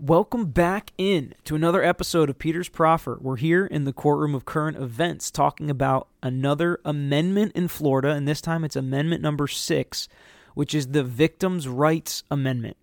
Welcome back in to another episode of Peter's Proffer. We're here in the courtroom of current events talking about another amendment in Florida, and this time it's amendment number six, which is the Victims' Rights Amendment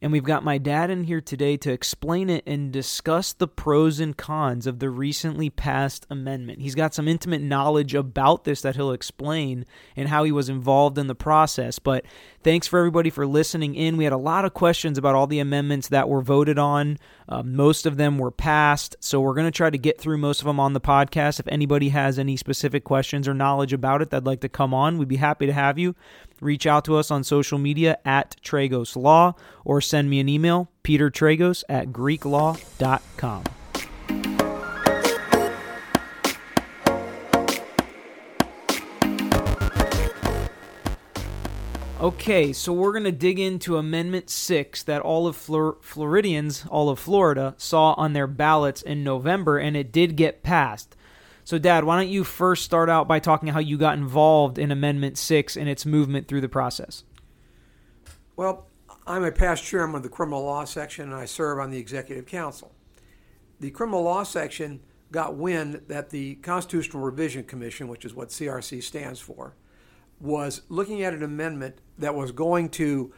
and we've got my dad in here today to explain it and discuss the pros and cons of the recently passed amendment. He's got some intimate knowledge about this that he'll explain and how he was involved in the process. But thanks for everybody for listening in. We had a lot of questions about all the amendments that were voted on. Uh, most of them were passed, so we're going to try to get through most of them on the podcast. If anybody has any specific questions or knowledge about it that'd like to come on, we'd be happy to have you reach out to us on social media at Tragos Law or send me an email, petertragos at greeklaw.com. Okay, so we're going to dig into Amendment 6 that all of Flor- Floridians, all of Florida, saw on their ballots in November, and it did get passed. So, Dad, why don't you first start out by talking how you got involved in Amendment 6 and its movement through the process? Well, I'm a past chairman of the criminal law section and I serve on the executive council. The criminal law section got wind that the Constitutional Revision Commission, which is what CRC stands for, was looking at an amendment that was going to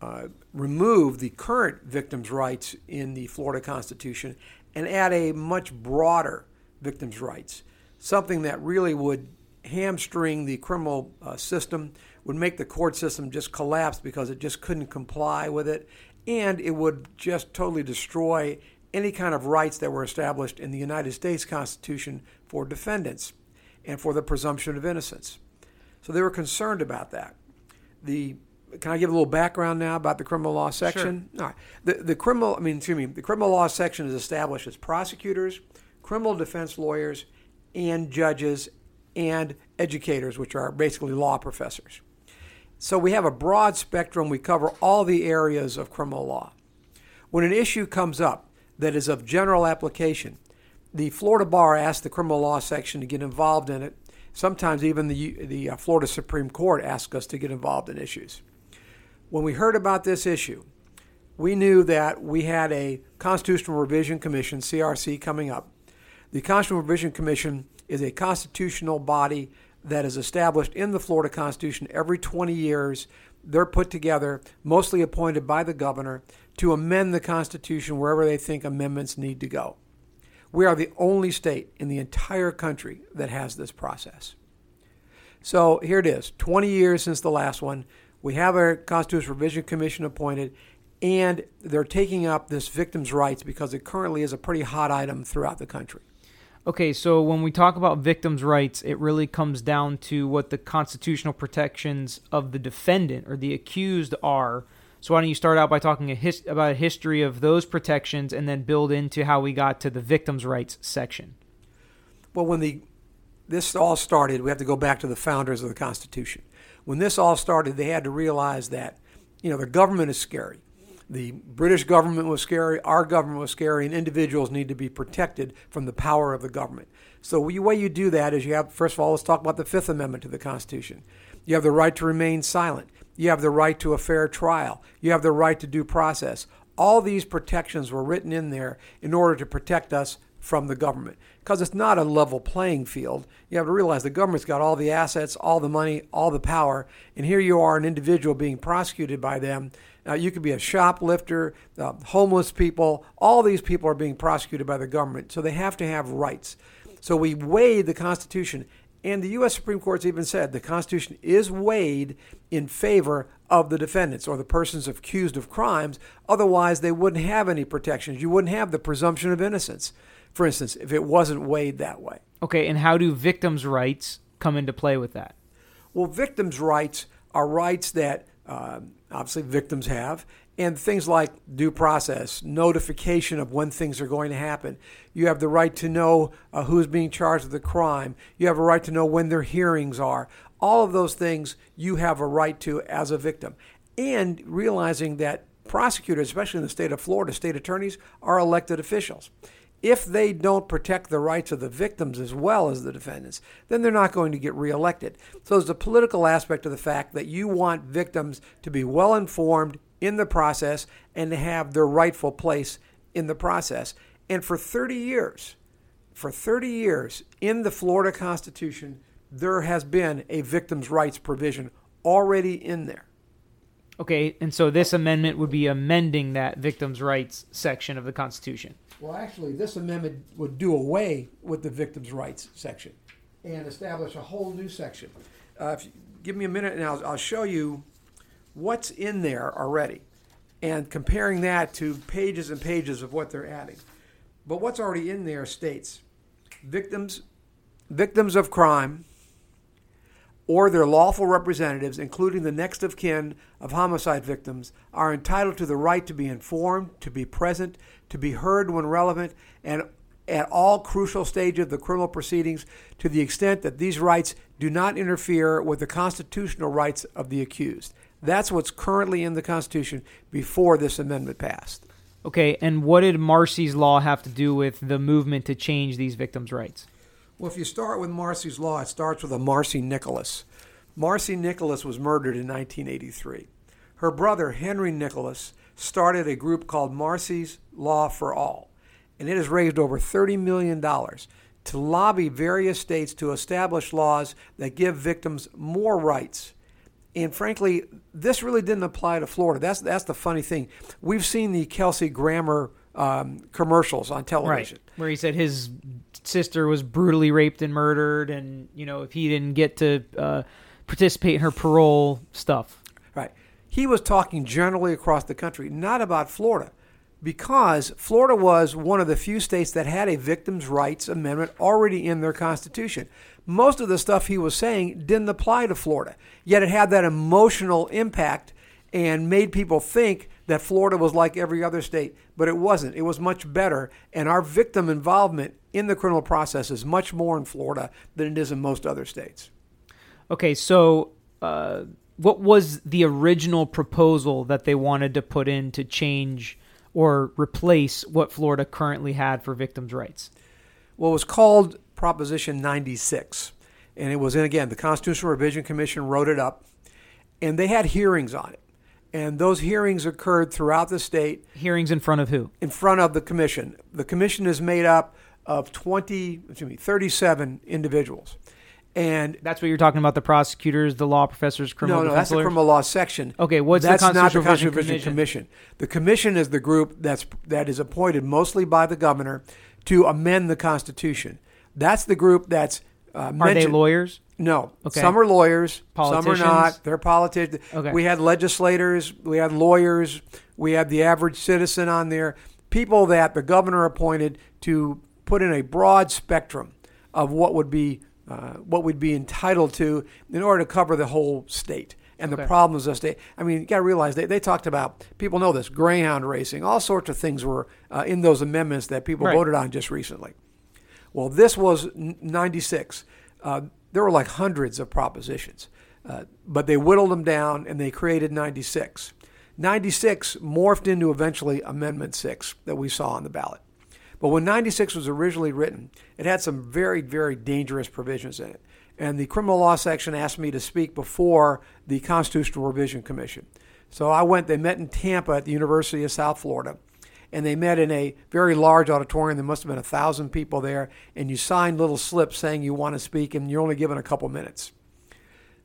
uh, remove the current victims' rights in the Florida Constitution and add a much broader victims' rights something that really would hamstring the criminal uh, system, would make the court system just collapse because it just couldn't comply with it, and it would just totally destroy any kind of rights that were established in the United States Constitution for defendants and for the presumption of innocence. So they were concerned about that. The can I give a little background now about the criminal law section? Sure. All right. The the criminal I mean excuse me, the criminal law section is established as prosecutors, criminal defense lawyers, and judges and educators, which are basically law professors. So we have a broad spectrum. We cover all the areas of criminal law. When an issue comes up that is of general application, the Florida Bar asks the criminal law section to get involved in it. Sometimes even the, the uh, Florida Supreme Court asks us to get involved in issues. When we heard about this issue, we knew that we had a Constitutional Revision Commission, CRC, coming up the Constitutional Revision Commission is a constitutional body that is established in the Florida Constitution every 20 years. They're put together, mostly appointed by the governor, to amend the Constitution wherever they think amendments need to go. We are the only state in the entire country that has this process. So here it is 20 years since the last one. We have a Constitutional Revision Commission appointed, and they're taking up this victims' rights because it currently is a pretty hot item throughout the country. Okay, so when we talk about victims' rights, it really comes down to what the constitutional protections of the defendant or the accused are. So why don't you start out by talking a his- about a history of those protections and then build into how we got to the victims' rights section? Well, when the this all started, we have to go back to the founders of the Constitution. When this all started, they had to realize that you know the government is scary the British government was scary, our government was scary, and individuals need to be protected from the power of the government. So the way you do that is you have, first of all, let's talk about the Fifth Amendment to the Constitution. You have the right to remain silent. You have the right to a fair trial. You have the right to due process. All these protections were written in there in order to protect us from the government because it's not a level playing field. You have to realize the government's got all the assets, all the money, all the power, and here you are, an individual being prosecuted by them uh, you could be a shoplifter, uh, homeless people. All these people are being prosecuted by the government, so they have to have rights. So we weigh the Constitution, and the U.S. Supreme Court's even said the Constitution is weighed in favor of the defendants or the persons accused of crimes. Otherwise, they wouldn't have any protections. You wouldn't have the presumption of innocence, for instance, if it wasn't weighed that way. Okay, and how do victims' rights come into play with that? Well, victims' rights are rights that uh, obviously victims have, and things like due process, notification of when things are going to happen. You have the right to know uh, who's being charged with the crime. You have a right to know when their hearings are. All of those things you have a right to as a victim. And realizing that prosecutors, especially in the state of Florida, state attorneys, are elected officials if they don't protect the rights of the victims as well as the defendants, then they're not going to get reelected. So there's a political aspect of the fact that you want victims to be well informed in the process and to have their rightful place in the process. And for 30 years, for 30 years in the Florida Constitution, there has been a victim's rights provision already in there. Okay, and so this amendment would be amending that victims' rights section of the Constitution. Well, actually, this amendment would do away with the victims' rights section and establish a whole new section. Uh, if you give me a minute, and I'll, I'll show you what's in there already, and comparing that to pages and pages of what they're adding. But what's already in there states victims victims of crime or their lawful representatives, including the next of kin of homicide victims, are entitled to the right to be informed, to be present, to be heard when relevant, and at all crucial stages of the criminal proceedings to the extent that these rights do not interfere with the constitutional rights of the accused. That's what's currently in the Constitution before this amendment passed. Okay, and what did Marsy's law have to do with the movement to change these victims' rights? Well, if you start with Marsy's law, it starts with a Marsy Nicholas. Marsy Nicholas was murdered in 1983. Her brother, Henry Nicholas, started a group called Marsy's Law for All, and it has raised over $30 million to lobby various states to establish laws that give victims more rights. And frankly, this really didn't apply to Florida. That's that's the funny thing. We've seen the Kelsey Grammer um, commercials on television, right? Where he said his sister was brutally raped and murdered, and you know if he didn't get to uh, participate in her parole stuff. Right. He was talking generally across the country, not about Florida, because Florida was one of the few states that had a victims' rights amendment already in their constitution. Most of the stuff he was saying didn't apply to Florida, yet it had that emotional impact and made people think that Florida was like every other state, but it wasn't. It was much better, and our victim involvement in the criminal process is much more in Florida than it is in most other states. Okay, so uh, what was the original proposal that they wanted to put in to change or replace what Florida currently had for victims' rights? Well, it was called Proposition 96, and it was in again the Constitutional Revision Commission wrote it up, and they had hearings on it and those hearings occurred throughout the state. Hearings in front of who? In front of the commission. The commission is made up of 20, excuse me, 37 individuals. And that's what you're talking about the prosecutors, the law professors, criminal No, no, that's the criminal law section. Okay, what's that's the not the Constitutional Constitutional Commission? Commission. The commission is the group that's that is appointed mostly by the governor to amend the Constitution. That's the group that's uh, Are they lawyers? No. Okay. Some are lawyers. Some are not. They're politicians. Okay. We had legislators. We had lawyers. We had the average citizen on there. People that the governor appointed to put in a broad spectrum of what would be uh, what we'd be entitled to in order to cover the whole state and Okay. the problems of the state. I mean, you got to realize they, they talked about people know this greyhound racing, all sorts of things were uh, in those amendments that people Right. voted on just recently. Well, this was n- 96. Uh, there were like hundreds of propositions, uh, but they whittled them down and they created 96. 96 morphed into eventually Amendment 6 that we saw on the ballot. But when 96 was originally written, it had some very, very dangerous provisions in it. And the criminal law section asked me to speak before the Constitutional Revision Commission. So I went, they met in Tampa at the University of South Florida and they met in a very large auditorium. There must have been a thousand people there, and you signed little slips saying you want to speak, and you're only given a couple minutes.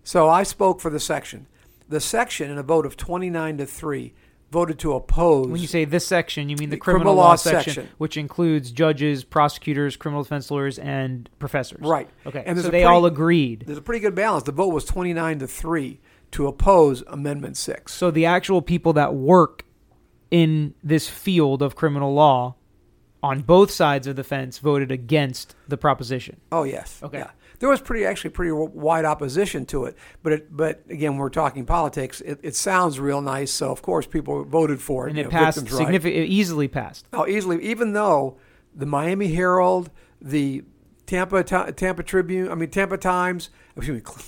So I spoke for the section. The section, in a vote of 29 to three, voted to oppose. When you say this section, you mean the, The criminal, criminal law, law section, section. which includes judges, prosecutors, criminal defense lawyers, and professors. Right. Okay. And so they pretty- all agreed. there's a pretty good balance. The vote was 29 to three to oppose Amendment Six. So the actual people that work in this field of criminal law on both sides of the fence voted against the proposition. Oh yes. Okay. Yeah. There was pretty actually pretty wide opposition to it, but it, but again, we're talking politics. It, it sounds real nice, so of course people voted for it. And it know, passed victims' right. easily passed. Oh, easily. Even though the Miami Herald, the Tampa Tampa Tribune, I mean Tampa Times, excuse me,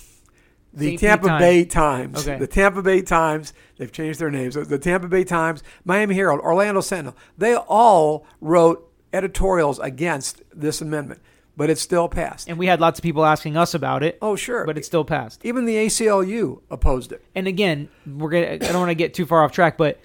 the St. Tampa Times. Bay Times, Okay. the Tampa Bay Times, they've changed their names. The Tampa Bay Times, Miami Herald, Orlando Sentinel, they all wrote editorials against this amendment, but it still passed. And we had lots of people asking us about it, oh, sure. but it still passed. even the ACLU opposed it. And again, we're gonna, I don't want to get too far off track, but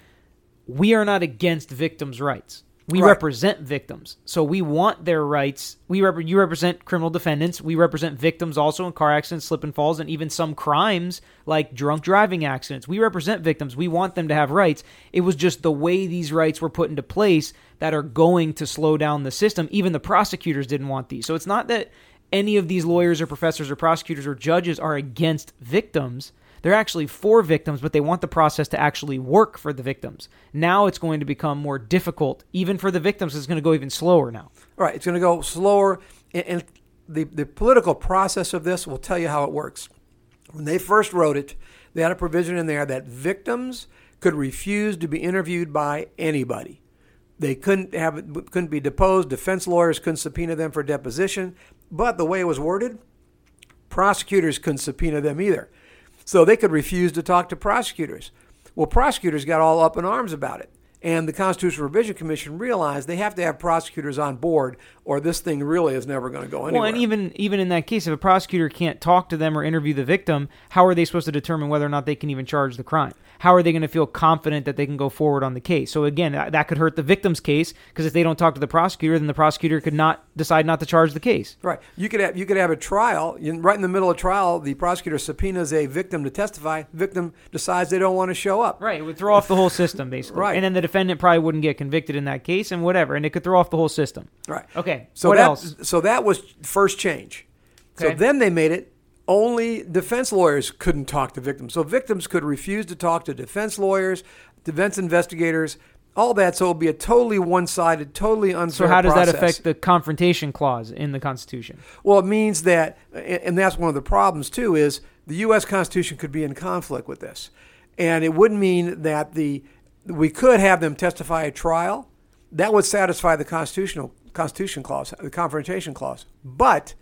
we are not against victims' rights. We Right. represent victims, so we want their rights. We rep- you represent criminal defendants. We represent victims also in car accidents, slip and falls, and even some crimes like drunk driving accidents. We represent victims. We want them to have rights. It was just the way these rights were put into place that are going to slow down the system. Even the prosecutors didn't want these. So it's not that any of these lawyers or professors or prosecutors or judges are against victims. They're actually for victims, but they want the process to actually work for the victims. Now it's going to become more difficult. Even for the victims, it's going to go even slower now. Right. It's going to go slower. And, and the, the political process of this will tell you how it works. When they first wrote it, they had a provision in there that victims could refuse to be interviewed by anybody. They couldn't have couldn't be deposed. Defense lawyers couldn't subpoena them for deposition. But the way it was worded, prosecutors couldn't subpoena them either. So they could refuse to talk to prosecutors. Well, prosecutors got all up in arms about it. And the Constitutional Revision Commission realized they have to have prosecutors on board, or this thing really is never going to go anywhere. Well, and even even in that case, if a prosecutor can't talk to them or interview the victim, how are they supposed to determine whether or not they can even charge the crime? How are they going to feel confident that they can go forward on the case? So again, that, that could hurt the victim's case because if they don't talk to the prosecutor, then the prosecutor could not decide not to charge the case. Right. You could have you could have a trial. Right in the middle of trial, the prosecutor subpoenas a victim to testify. Victim decides they don't want to show up. Right, it would throw off the whole system basically. Right. and then the defendant probably wouldn't get convicted in that case, and whatever, and it could throw off the whole system. Right. Okay, So what that, else? So that was first change. So then they made it only defense lawyers couldn't talk to victims. So victims could refuse to talk to defense lawyers, defense investigators, all that. So it would be a totally one-sided, totally unfair. So how does that affect the confrontation clause in the Constitution? Well, it means that, and that's one of the problems too, is the U.S. Constitution could be in conflict with this, and it would mean that the we could have them testify at trial. That would satisfy the constitutional Constitution clause, the confrontation clause, but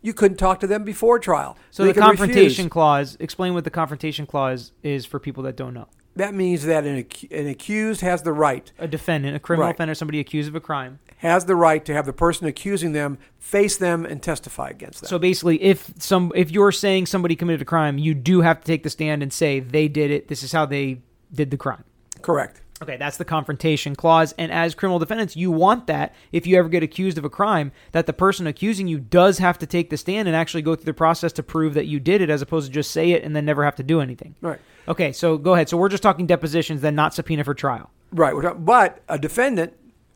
you couldn't talk to them before trial. So They the confrontation refuse. clause. Explain what the confrontation clause is for people that don't know. That means that an, an accused has the right A defendant, a criminal Right. offender, somebody accused of a crime. has the right to have the person accusing them face them and testify against them. So basically, if some if you're saying somebody committed a crime, you do have to take the stand and say they did it. This is how they did the crime. Correct. Okay, that's the confrontation clause. And as criminal defendants, you want that if you ever get accused of a crime, that the person accusing you does have to take the stand and actually go through the process to prove that you did it, as opposed to just say it and then never have to do anything. Right. Okay, so go ahead. So we're just talking depositions, then not subpoena for trial. Right. But a defendant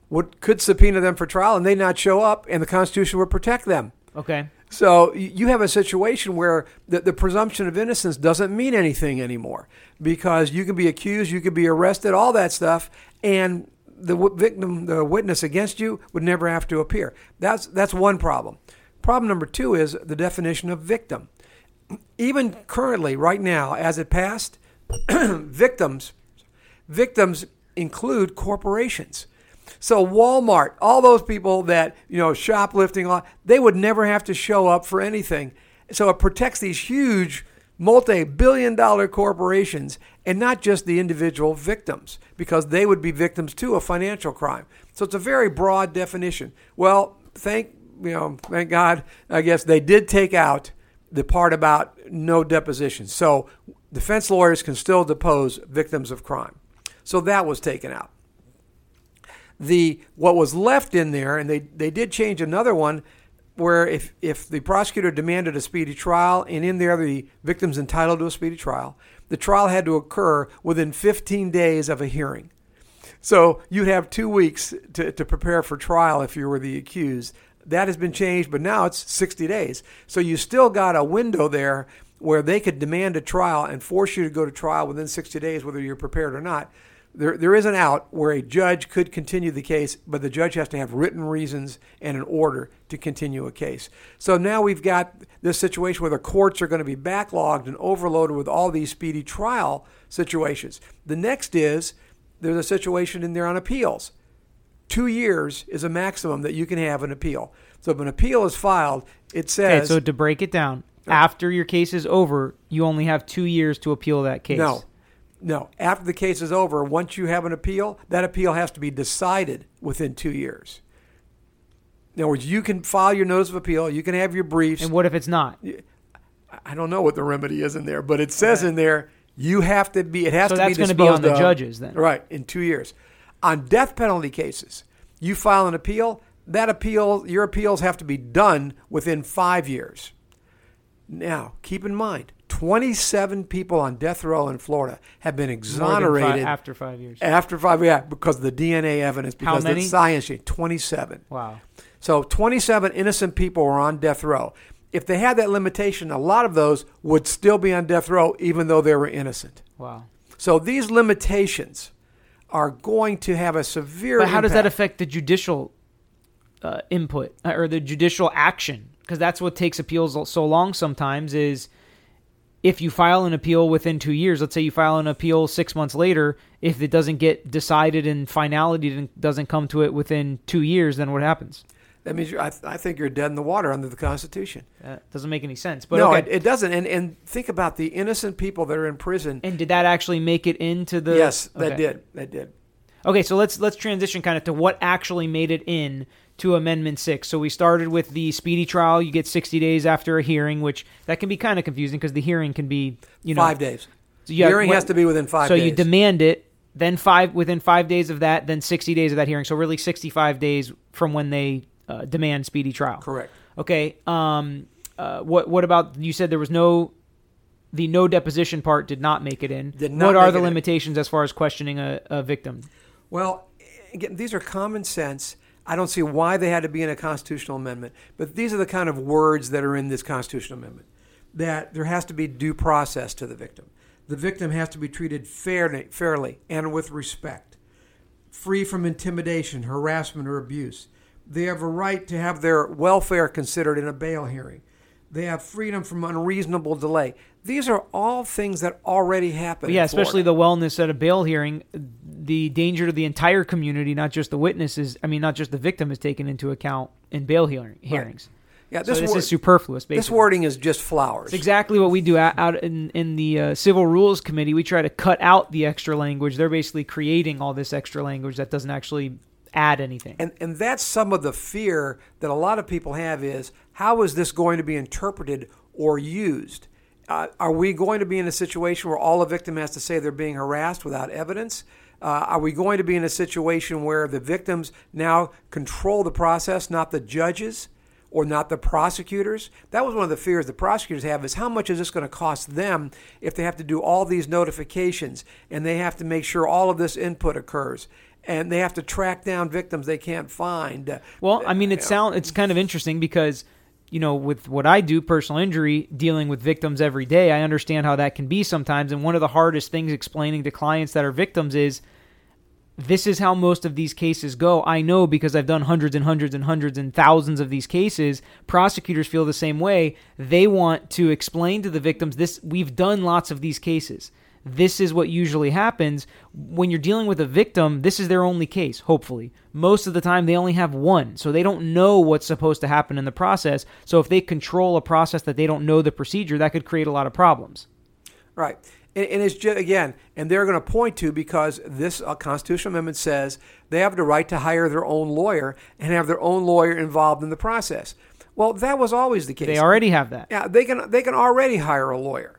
would could subpoena them for trial and they not show up, and the Constitution would protect them. Okay. So you have a situation where the, the presumption of innocence doesn't mean anything anymore because you can be accused, you could be arrested, all that stuff, and the w- victim, the witness against you, would never have to appear. That's that's one problem. Problem number two is the definition of victim. Even currently, right now, as it passed, victims victims include corporations. So Walmart, all those people that you know shoplifting, they would never have to show up for anything. So it protects these huge, multi-billion-dollar corporations, and not just the individual victims, because they would be victims too of financial crime. So it's a very broad definition. Well, thank you know, thank God, I guess they did take out the part about no deposition. So defense lawyers can still depose victims of crime. So that was taken out. The what was left in there, and they, they did change another one where if, if the prosecutor demanded a speedy trial and in there the victim's entitled to a speedy trial, the trial had to occur within 15 days of a hearing. So you'd have two weeks to, to prepare for trial if you were the accused. That has been changed, but now it's 60 days. So you still got a window there where they could demand a trial and force you to go to trial within 60 days, whether you're prepared or not. There, there is an out where a judge could continue the case, but the judge has to have written reasons and an order to continue a case. So now we've got this situation where the courts are going to be backlogged and overloaded with all these speedy trial situations. The next is there's a situation in there on appeals. Two years is a maximum that you can have an appeal. So if an appeal is filed, it Okay, says so to break it down, after your case is over, you only have two years to appeal that case. no, no. After the case is over, once you have an appeal, that appeal has to be decided within two years. In other words, you can file your notice of appeal, you can have your briefs. And what if it's not? I don't know what the remedy is in there, but it says in there you have to be. It has So to be So that's gonna disposed be on the of- judges then. right? In two years. On death penalty cases, You file an appeal, that appeal, your appeals have to be done within five years. Now, keep in mind, 27 people on death row in Florida have been exonerated fi- after five years. after five, yeah, because of the DNA evidence, How because of many? the science sheet. 27. Wow. So 27 innocent people were on death row. If they had that limitation, a lot of those would still be on death row, even though they were innocent. Wow. So these limitations are going to have a severe. But how does that affect the judicial uh, input uh, or the judicial action? Because that's what takes appeals so long sometimes is if you file an appeal within two years, let's say you file an appeal six months later, if it doesn't get decided and finality doesn't come to it within two years, then what happens? That means you're, I, I think you're dead in the water under the Constitution. That doesn't make any sense. But no, okay. it, it doesn't. And and think about the innocent people that are in prison. and did that actually make it into the? yes, that Okay. did. That did. Okay, so let's let's transition kind of to what actually made it in to Amendment Six. So we started with the speedy trial. You get sixty days after a hearing, which that can be kind of confusing because the hearing can be you know five days. So you Hearing has to be within five so days. you demand it, then five within five days of that, then sixty days of that hearing. So really sixty five days from when they uh, demand speedy trial. Correct. Okay. Um. Uh. What What about you said there was no. The no deposition part did not make it in. Did not what are the it in. limitations as far as questioning a, a victim? Well, again, these are common sense. I don't see why they had to be in a constitutional amendment, but these are the kind of words that are in this constitutional amendment. That there has to be due process to the victim. The victim has to be treated fairly, fairly and with respect, free from intimidation, harassment, or abuse. They have a right to have their welfare considered in a bail hearing. They have freedom from unreasonable delay. These are all things that already happen. Yeah, especially the wellness at a bail hearing, the danger to the entire community, not just the witnesses. I mean, not just the victim, is taken into account in bail hearing, hearings. yeah, So this word- is superfluous. Basically. This wording is just flowers. It's exactly what we do out, out in in the uh, civil rules committee. We try to cut out the extra language. They're basically creating all this extra language that doesn't actually add anything. And and that's some of the fear that a lot of people have is how is this going to be interpreted or used? Uh, are we going to be in a situation where all a victim has to say they're being harassed without evidence? Uh, are we going to be in a situation where the victims now control the process, not the judges or not the prosecutors? That was one of the fears the prosecutors have is how much is this going to cost them if they have to do all these notifications and they have to make sure all of this input occurs and they have to track down victims they can't find. Well, I mean, it sound it's kind of interesting because you know, with what I do, personal injury, dealing with victims every day, I understand how that can be sometimes. And one of the hardest things explaining to clients that are victims is this is how most of these cases go. I know because I've done hundreds and hundreds and hundreds and thousands of these cases. Prosecutors feel the same way. They want to explain to the victims this we've done lots of these cases. This is what usually happens when you're dealing with a victim. This is their only case, hopefully. Most of the time, they only have one, so they don't know what's supposed to happen in the process. So, if they control a process that they don't know the procedure, that could create a lot of problems. Right. And, and it's just, again, and they're going to point to because this uh, constitutional amendment says they have the right to hire their own lawyer and have their own lawyer involved in the process. Well, that was always the case. They already have that. Yeah, they can they can already hire a lawyer.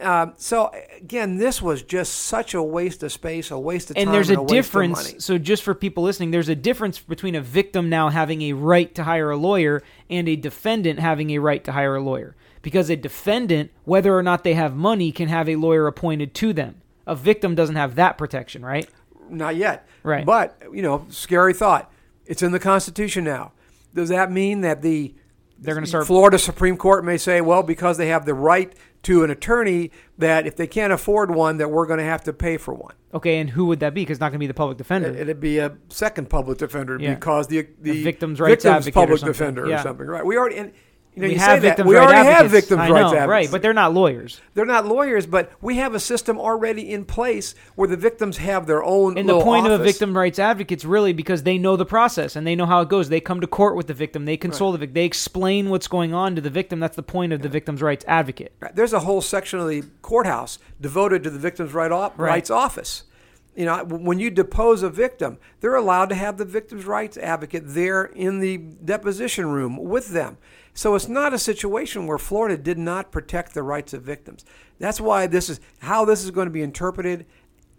Uh, so again, this was just such a waste of space, a waste of time, and there's a, waste of difference. So, just for people listening, there's a difference between a victim now having a right to hire a lawyer and a defendant having a right to hire a lawyer. Because a defendant, whether or not they have money, can have a lawyer appointed to them. A victim doesn't have that protection, right? Not yet. Right. But, you know, scary thought. It's in the Constitution now. Does that mean that the They're going to start. Florida Supreme Court may say, well, because they have the right to an attorney, that if they can't afford one, that we're going to have to pay for one. Okay, and who would that be? Because it's not going to be the public defender. It'd be a second public defender Yeah. because the the, victim's rights advocate or public something. defender Yeah. or something, right? We already and, you know we you have victims' we right already have advocates. victims' I rights advocates, right? But they're not lawyers. they're not lawyers, but we have a system already in place where the victims have their own. And the point of a victim rights advocate's really because they know the process and they know how it goes. They come to court with the victim, they console the victim, they explain what's going on to the victim. That's the point of the victim's rights advocate. Right. There's a whole section of the courthouse devoted to the victims' right op- Right. rights office. You know, when you depose a victim, they're allowed to have the victim's rights advocate there in the deposition room with them. So it's not a situation where Florida did not protect the rights of victims. That's why this is how this is going to be interpreted.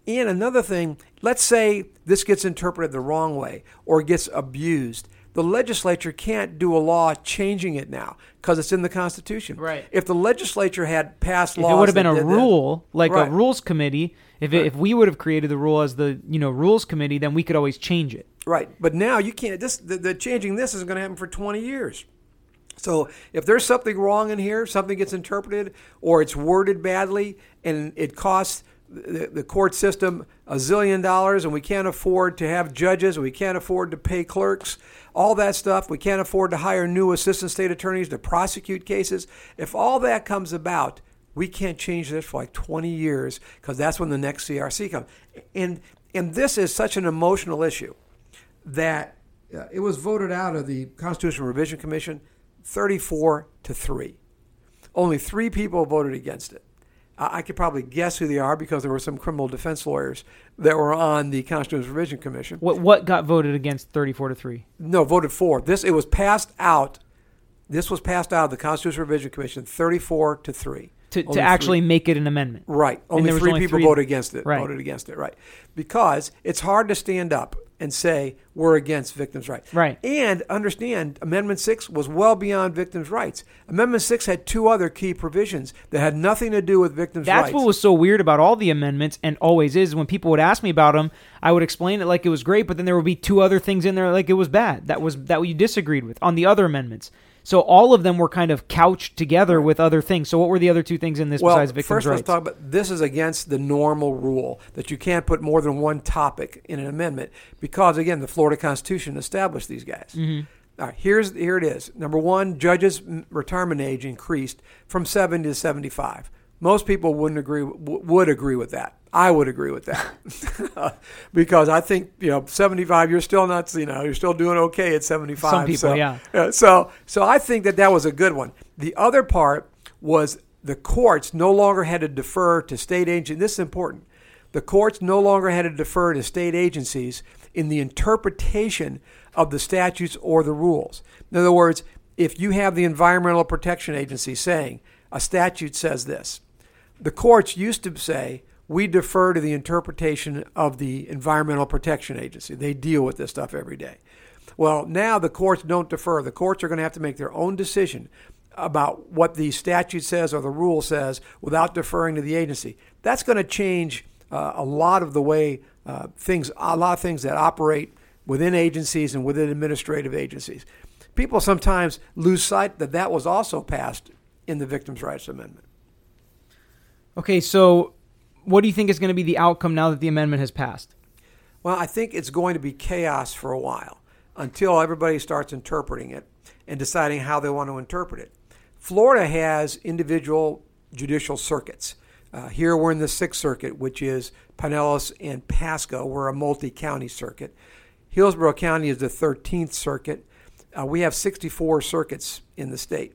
And another thing, let's say this gets interpreted the wrong way or gets abused. The legislature can't do a law changing it now because it's in the Constitution. Right. If the legislature had passed If laws, it would have been a did that- rule, like Right. a rules committee, if it, if we would have created the rule as the you know rules committee, then we could always change it. Right, but now you can't. This the, the changing this is going to happen for twenty years. So if there's something wrong in here, something gets interpreted, or it's worded badly, and it costs the, the court system a zillion dollars, and we can't afford to have judges, and we can't afford to pay clerks, all that stuff. We can't afford to hire new assistant state attorneys to prosecute cases. If all that comes about, we can't change this for like 20 years because that's when the next CRC comes. And and this is such an emotional issue that uh, it was voted out of the Constitutional Revision Commission 34 to 3. Only three people voted against it. I could probably guess who they are because there were some criminal defense lawyers that were on the Constitutional Revision Commission. What what got voted against thirty four to three? No, voted for. This it was passed out. This was passed out of the Constitutional Revision Commission 34 to 3. To, Only to actually three- make it an amendment. Right. Only three only people three- voted against it. Right. Voted against it. Right. Because it's hard to stand up and say we're against victims' rights. Right. And understand Amendment Six was well beyond victims' rights. Amendment Six had two other key provisions that had nothing to do with victims' That's rights. That's what was so weird about all the amendments, and always is. When people would ask me about them, I would explain it like it was great, but then there would be two other things in there like it was bad. That was that you disagreed with on the other amendments. So all of them were kind of couched together with other things. So what were the other two things in this well, besides victims' first rights? let's talk about this is against the normal rule that you can't put more than one topic in an amendment because again the Florida Constitution established these guys. Mm-hmm. All right, here's here it is. Number one, judges' retirement age increased from 70 to 75. Most people wouldn't agree would agree with that. I would agree with that because I think you know 75. You're still not you know you're still doing okay at 75. Some people, so, yeah. So so I think that that was a good one. The other part was the courts no longer had to defer to state agencies. This is important. The courts no longer had to defer to state agencies in the interpretation of the statutes or the rules. In other words, if you have the Environmental Protection Agency saying a statute says this, the courts used to say we defer to the interpretation of the Environmental Protection Agency. They deal with this stuff every day. Well, now the courts don't defer. The courts are going to have to make their own decision about what the statute says or the rule says without deferring to the agency. That's going to change uh, a lot of the way uh, things, a lot of things that operate within agencies and within administrative agencies. People sometimes lose sight that that was also passed in the Victims' Rights Amendment. Okay, so what do you think is going to be the outcome now that the amendment has passed? Well, I think it's going to be chaos for a while until everybody starts interpreting it and deciding how they want to interpret it. Florida has individual judicial circuits. Uh, here we're in the Sixth Circuit, which is Pinellas and Pasco. We're a multi county circuit. Hillsborough County is the 13th Circuit. Uh, we have 64 circuits in the state.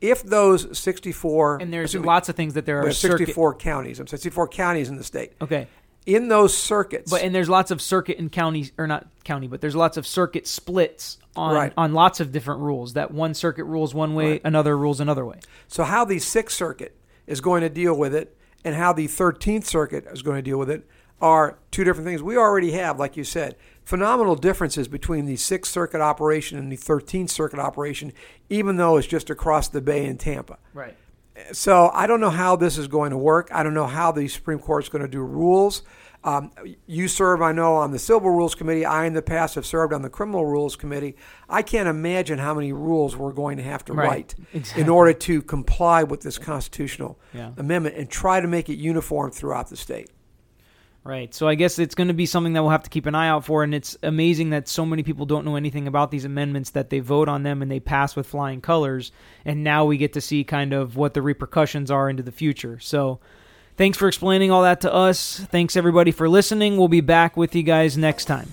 If those 64 And there's me, lots of things that there are have circuit. 64 counties. I'm 64 counties in the state. Okay. In those circuits, But and there's lots of circuit and counties or not county, but there's lots of circuit splits on Right. on lots of different rules. That one circuit rules one way, Right. another rules another way. So how the Sixth Circuit is going to deal with it and how the Thirteenth Circuit is going to deal with it are two different things. We already have, like you said, phenomenal differences between the Sixth Circuit operation and the Thirteenth Circuit operation, even though it's just across the bay in Tampa. Right. So I don't know how this is going to work. I don't know how the Supreme Court is going to do rules. Um, you serve, I know, on the Civil Rules Committee. I, in the past, have served on the Criminal Rules Committee. I can't imagine how many rules we're going to have to Right. write Exactly. in order to comply with this constitutional Yeah. amendment and try to make it uniform throughout the state. Right. So I guess it's going to be something that we'll have to keep an eye out for. And it's amazing that so many people don't know anything about these amendments, that they vote on them and they pass with flying colors. And now we get to see kind of what the repercussions are into the future. So thanks for explaining all that to us. Thanks, everybody, for listening. We'll be back with you guys next time.